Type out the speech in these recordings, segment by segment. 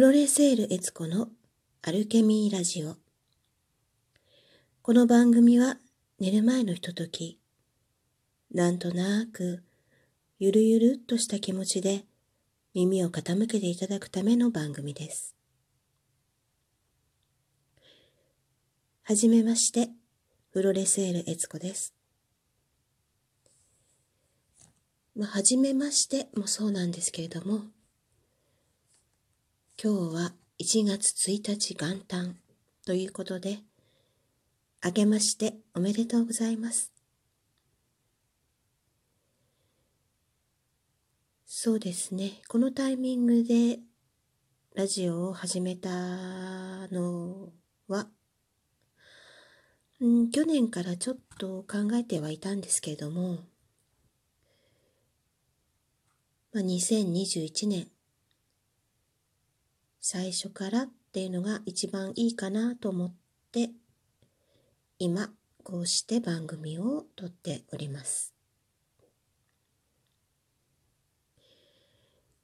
フロレセールエツコのアルケミーラジオ。この番組は寝る前のひととき、なんとなくゆるゆるっとした気持ちで耳を傾けていただくための番組です。はじめまして、フロレセールエツコです。まあ、はじめましてもそうなんですけれども、今日は1月1日元旦ということで、あけましておめでとうございます。そうですね、このタイミングでラジオを始めたのは、ん、去年からちょっと考えてはいたんですけれども、まあ、2021年最初からっていうのが一番いいかなと思って今こうして番組を撮っております。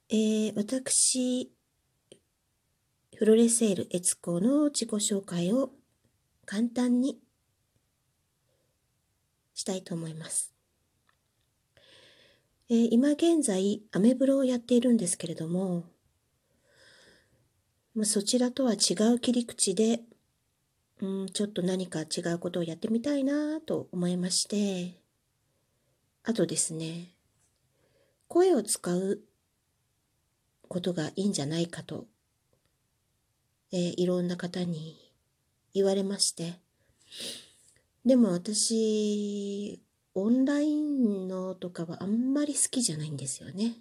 えー、私、フロレセールエツコの自己紹介を簡単にしたいと思います。えー、今現在、アメブロをやっているんですけれども、まあ、そちらとは違う切り口で、うん、ちょっと何か違うことをやってみたいなと思いまして、あとですね、声を使うことがいいんじゃないかと、えー、いろんな方に言われまして、でも私、オンラインのとかはあんまり好きじゃないんですよね。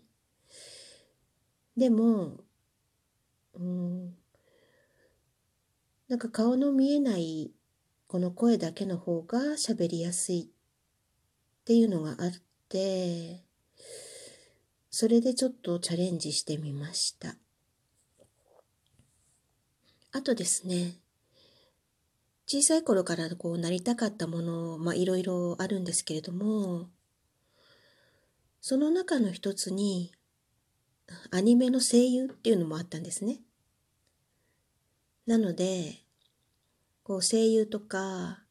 でも、うん、なんか顔の見えないこの声だけの方が喋りやすいっていうのがあって、それでちょっとチャレンジしてみました。あとですね、小さい頃からこうなりたかったもの、まあいろいろあるんですけれども、その中の一つに、アニメの声優っていうのもあったんですね。なので、こう声優とか、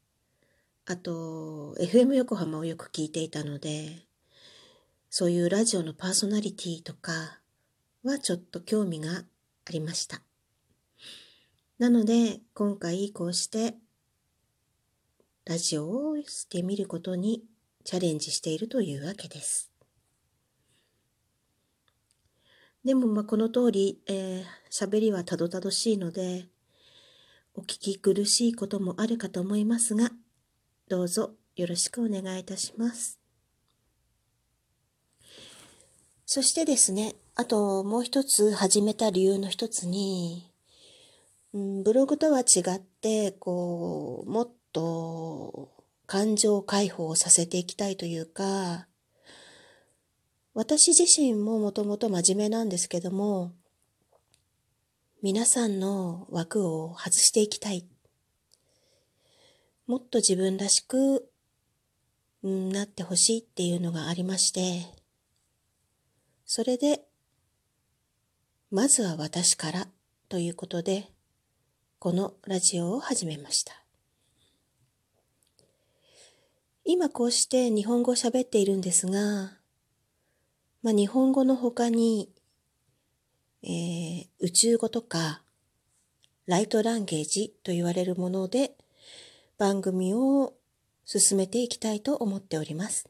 あと、FM 横浜をよく聞いていたので、そういうラジオのパーソナリティとかはちょっと興味がありました。なので、今回こうしてラジオをしてみることにチャレンジしているというわけです。でもまあこの通り、えー、喋りはたどたどしいので、お聞き苦しいこともあるかと思いますが、どうぞよろしくお願いいたします。そしてですね、あともう一つ始めた理由の一つに、うん、ブログとは違って、こう、もっと感情解放させていきたいというか、私自身ももともと真面目なんですけども、皆さんの枠を外していきたい。もっと自分らしく、なってほしいっていうのがありまして、それで、まずは私からということで、このラジオを始めました。今こうして日本語を喋っているんですが、まあ、日本語の他に、えー、宇宙語とか、ライトランゲージと言われるもので番組を進めていきたいと思っております。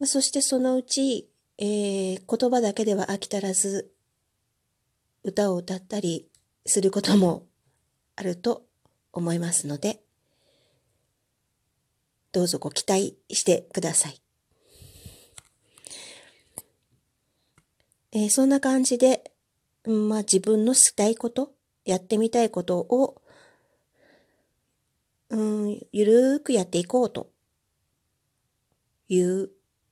まあ、そしてそのうち、えー、言葉だけでは飽き足らず、歌を歌ったりすることもあると思いますので、どうぞご期待してください。えー、そんな感じで、まあ自分のしたいこと、やってみたいことを、うん、ゆるーくやっていこうという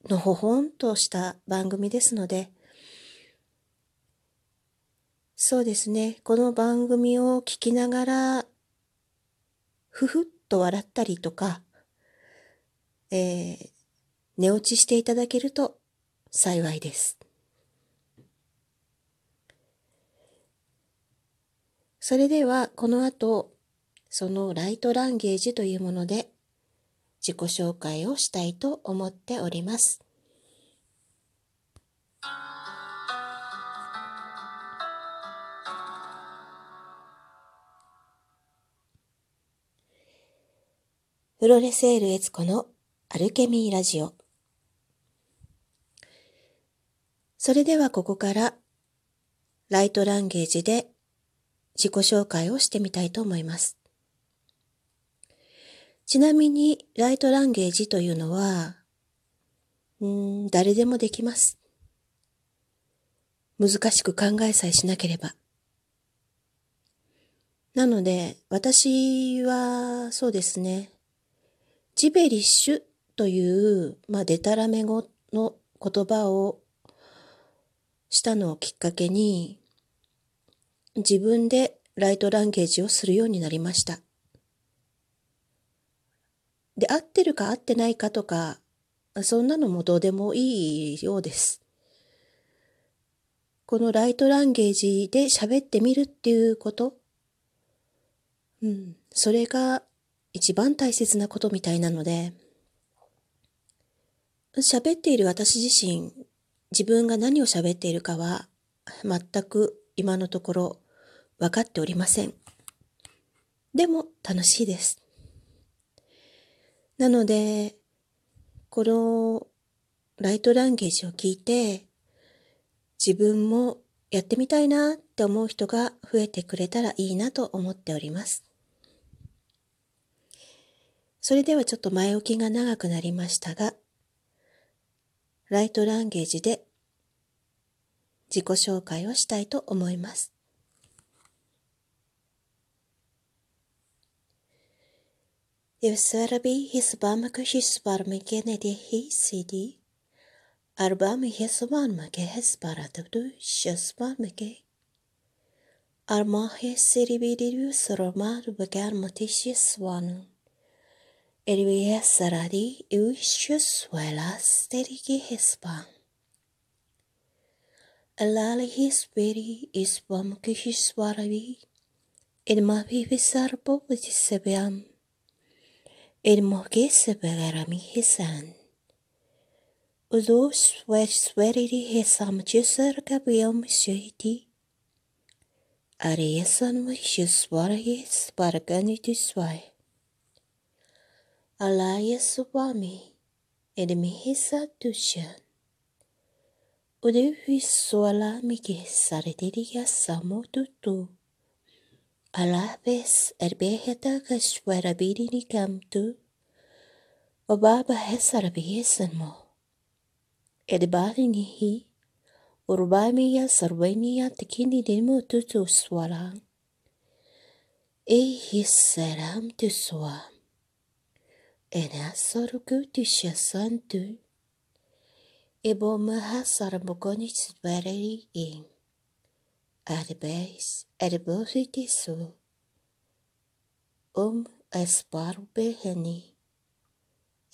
のほほんとした番組ですので、そうですね、この番組を聞きながら、ふふっと笑ったりとか、えー、寝落ちしていただけると幸いです。それではこの後、そのライトランゲージというもので自己紹介をしたいと思っております。フロレセールエツコのアルケミーラジオ。それではここからライトランゲージで自己紹介をしてみたいと思います。ちなみにライトランゲージというのは、うん、誰でもできます。難しく考えさえしなければ。なので、私はそうですね、ジベリッシュという、まあ、デタラメ語の言葉をしたのをきっかけに、自分でライトランゲージをするようになりました。で、合ってるか合ってないかとか、そんなのもどうでもいいようです。このライトランゲージで喋ってみるっていうこと、うん、それが一番大切なことみたいなので、喋っている私自身、自分が何を喋っているかは全く今のところ分かっておりません。でも楽しいです。なので、このライトランゲージを聞いて、自分もやってみたいなって思う人が増えてくれたらいいなと思っております。それではちょっと前置きが長くなりましたが、ライトランゲージで自己紹介をしたいと思います。Евсерби хисбамка хисбармаке неде хисиди. Арбами хисбармаке хисбаратабду шисбармаке. Armahe seribiriru soromar bagar matishis Elvia saradi uishus velas derigi hispan. Alali hisperi isbam Hermosa para mi rezan. Ulos vesveri hesam cesar gabriel söyledi. Arayasan ve şiz var yes bargani düsvay. Alaya subami edmi hesa düşen. Udevi suala mi kesare dedi ya samu tutu. ألاحظ أربيهتك أشوى ربيني كامتو وبابا هسا ربيه سنمو إدباغيني هي وربامي يا سربيني يا تكيني ديمو توتو سوالا إي هي السلام تسوى إنا سوركو تشيا سانتو إبو مها سربوكوني سبريري إيه mahasarmogonits vereri in. Arbes erbositisu. Um esparubeheni.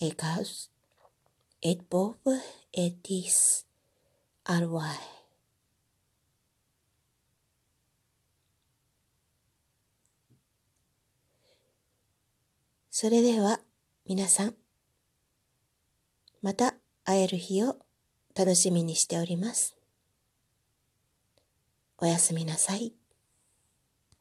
Egas et bobe etis arwai. それでは皆さん、また会える日を楽しみにしております。おやすみなさい。